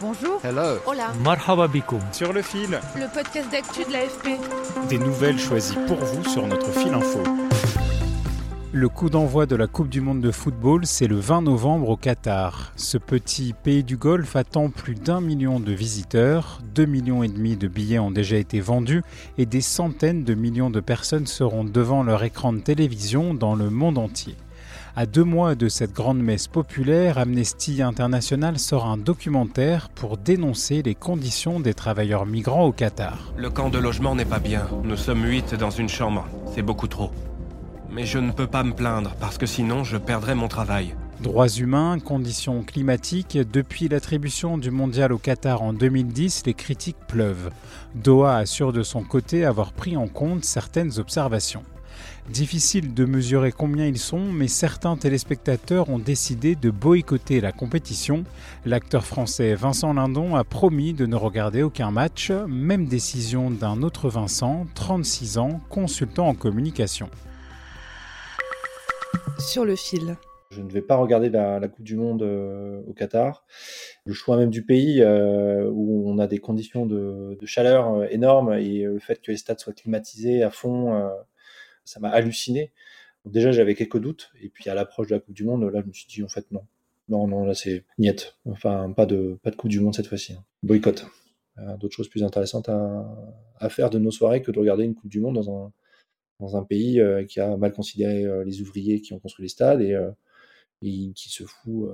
Bonjour. Hello. Hola. Marhaba bikoum. Sur le fil, Le podcast d'actu de l'AFP. des nouvelles choisies pour vous sur notre fil info. Le coup d'envoi de la Coupe du Monde de football, c'est le 20 novembre au Qatar. Ce petit pays du Golfe attend plus d'un million de visiteurs, 2 millions et demi de billets ont déjà été vendus et des centaines de millions de personnes seront devant leur écran de télévision dans le monde entier. À deux mois de cette grande messe populaire, Amnesty International sort un documentaire pour dénoncer les conditions des travailleurs migrants au Qatar. Le camp de logement n'est pas bien. Nous sommes huit dans une chambre. C'est beaucoup trop. Mais je ne peux pas me plaindre parce que sinon je perdrais mon travail. Droits humains, conditions climatiques, depuis l'attribution du mondial au Qatar en 2010, les critiques pleuvent. Doha assure de son côté avoir pris en compte certaines observations. Difficile de mesurer combien ils sont, mais certains téléspectateurs ont décidé de boycotter la compétition. L'acteur français Vincent Lindon a promis de ne regarder aucun match, même décision d'un autre Vincent, 36 ans, consultant en communication. Sur le fil. Je ne vais pas regarder la, la Coupe du Monde euh, au Qatar. Le choix même du pays euh, où on a des conditions de, de chaleur euh, énormes et le fait que les stades soient climatisés à fond, euh, ça m'a halluciné. Déjà, j'avais quelques doutes. Et puis à l'approche de la Coupe du Monde, là, je me suis dit en fait non. Non, non, là c'est niet. Enfin, pas de, pas de Coupe du Monde cette fois-ci. hein. Boycott. Euh, D'autres choses plus intéressantes à, faire de nos soirées que de regarder une Coupe du Monde dans un, dans un pays euh, qui a mal considéré euh, les ouvriers qui ont construit les stades et, et qui se fout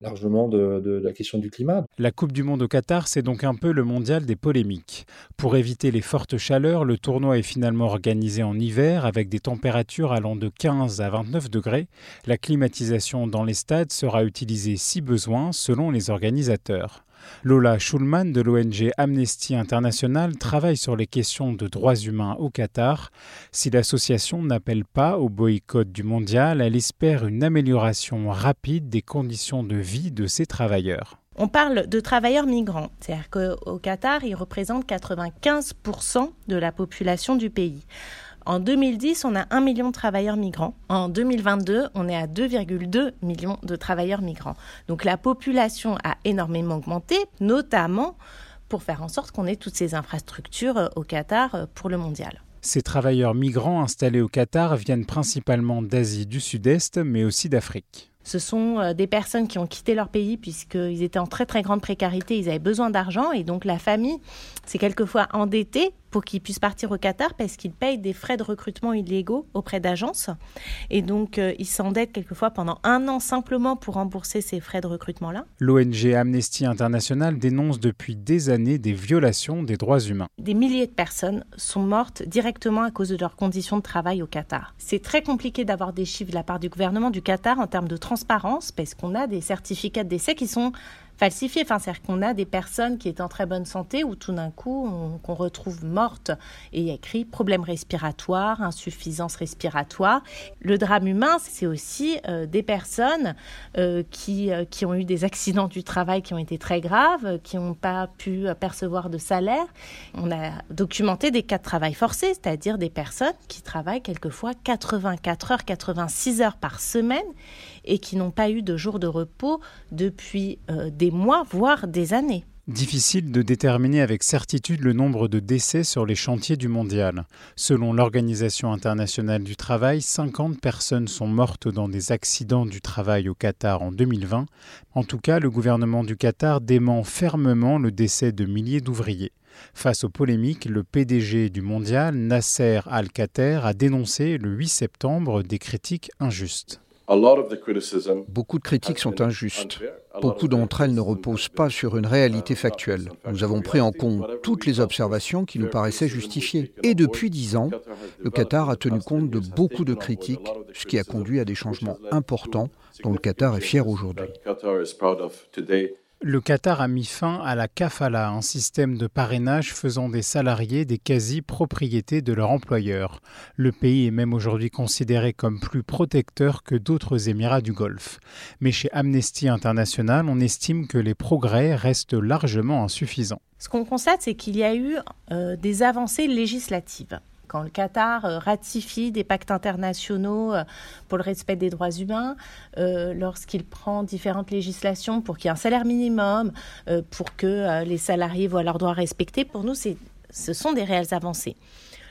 largement de, la question du climat. La Coupe du Monde au Qatar, c'est donc un peu le mondial des polémiques. Pour éviter les fortes chaleurs, le tournoi est finalement organisé en hiver avec des températures allant de 15 à 29 degrés. La climatisation dans les stades sera utilisée si besoin selon les organisateurs. Lola Schulman de l'ONG Amnesty International travaille sur les questions de droits humains au Qatar. Si l'association n'appelle pas au boycott du mondial, elle espère une amélioration rapide des conditions de vie de ses travailleurs. On parle de travailleurs migrants, c'est-à-dire qu'au Qatar, ils représentent 95% de la population du pays. En 2010, on a 1 million de travailleurs migrants. En 2022, on est à 2,2 millions de travailleurs migrants. Donc la population a énormément augmenté, notamment pour faire en sorte qu'on ait toutes ces infrastructures euh, au Qatar euh, pour le mondial. Ces travailleurs migrants installés au Qatar viennent principalement d'Asie du Sud-Est, mais aussi d'Afrique. Ce sont euh, des personnes qui ont quitté leur pays puisqu'ils étaient en très très grande précarité, ils avaient besoin d'argent et donc la famille s'est quelquefois endettée pour qu'ils puissent partir au Qatar parce qu'ils payent des frais de recrutement illégaux auprès d'agences. Et donc euh, ils s'endettent quelquefois pendant un an simplement pour rembourser ces frais de recrutement-là. L'ONG Amnesty International dénonce depuis des années des violations des droits humains. Des milliers de personnes sont mortes directement à cause de leurs conditions de travail au Qatar. C'est très compliqué d'avoir des chiffres de la part du gouvernement du Qatar en termes de transparence parce qu'on a des certificats de décès qui sont falsifiés. Enfin, c'est-à-dire qu'on a des personnes qui étaient en très bonne santé où tout d'un coup on- qu'on retrouve mortes et il y a écrit problème respiratoire, insuffisance respiratoire. Le drame humain, c'est aussi euh, des personnes euh, qui, euh, qui ont eu des accidents du travail qui ont été très graves, qui n'ont pas pu percevoir de salaire. On a documenté des cas de travail forcé, c'est-à-dire des personnes qui travaillent quelquefois 84 heures, 86 heures par semaine et qui n'ont pas eu de jour de repos depuis euh, des mois, voire des années. Difficile de déterminer avec certitude le nombre de décès sur les chantiers du mondial. Selon l'Organisation internationale du travail, 50 personnes sont mortes dans des accidents du travail au Qatar en 2020. En tout cas, le gouvernement du Qatar dément fermement le décès de milliers d'ouvriers. Face aux polémiques, le PDG du mondial, Nasser Al-Khater, a dénoncé le 8 septembre des critiques injustes. Beaucoup de critiques sont injustes. Beaucoup d'entre elles ne reposent pas sur une réalité factuelle. Nous avons pris en compte toutes les observations qui nous paraissaient justifiées. Et depuis dix ans, le Qatar a tenu compte de beaucoup de critiques, ce qui a conduit à des changements importants dont le Qatar est fier aujourd'hui. Le Qatar a mis fin à la kafala, un système de parrainage faisant des salariés des quasi-propriétés de leur employeur. Le pays est même aujourd'hui considéré comme plus protecteur que d'autres Émirats du Golfe. Mais chez Amnesty International, on estime que les progrès restent largement insuffisants. Ce qu'on constate, c'est qu'il y a eu euh, des avancées législatives quand le Qatar euh, ratifie des pactes internationaux euh, pour le respect des droits humains, euh, lorsqu'il prend différentes législations pour qu'il y ait un salaire minimum, pour que les salariés voient leurs droits respectés, pour nous, ce sont des réelles avancées.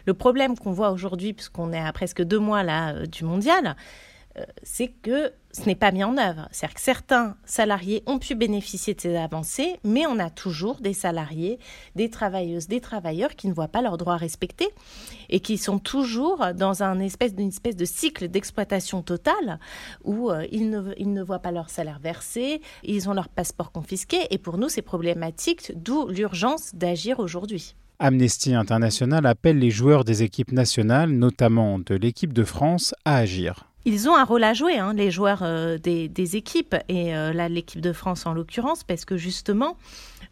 Le problème qu'on voit aujourd'hui, puisqu'on est à presque deux mois là du mondial, c'est que ce n'est pas mis en œuvre. C'est-à-dire que certains salariés ont pu bénéficier de ces avancées, mais on a toujours des salariés, des travailleuses, des travailleurs qui ne voient pas leurs droits respectés et qui sont toujours dans un une espèce de cycle d'exploitation totale où euh, ils, ne, ils ne voient pas leur salaire versé, ils ont leur passeport confisqué et pour nous c'est problématique, d'où l'urgence d'agir aujourd'hui. Amnesty International appelle les joueurs des équipes nationales, notamment de l'équipe de France, à agir ils ont un rôle à jouer, hein, les joueurs euh, des, équipes, et euh, l'équipe de France en l'occurrence, parce que justement,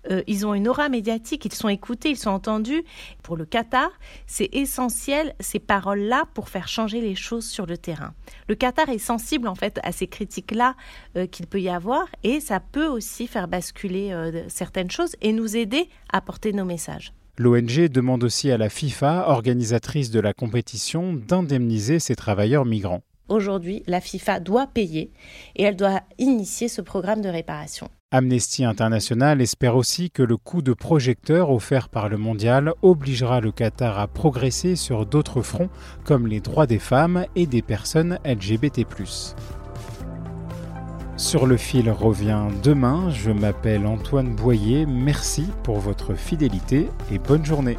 euh, ils ont une aura médiatique, ils sont écoutés, ils sont entendus. Pour le Qatar, c'est essentiel ces paroles-là pour faire changer les choses sur le terrain. Le Qatar est sensible en fait à ces critiques-là qu'il peut y avoir, et ça peut aussi faire basculer certaines choses et nous aider à porter nos messages. L'ONG demande aussi à la FIFA, organisatrice de la compétition, d'indemniser ces travailleurs migrants. Aujourd'hui, la FIFA doit payer et elle doit initier ce programme de réparation. Amnesty International espère aussi que le coup de projecteur offert par le mondial obligera le Qatar à progresser sur d'autres fronts comme les droits des femmes et des personnes LGBT. Sur le fil revient demain, je m'appelle Antoine Boyer, merci pour votre fidélité et bonne journée.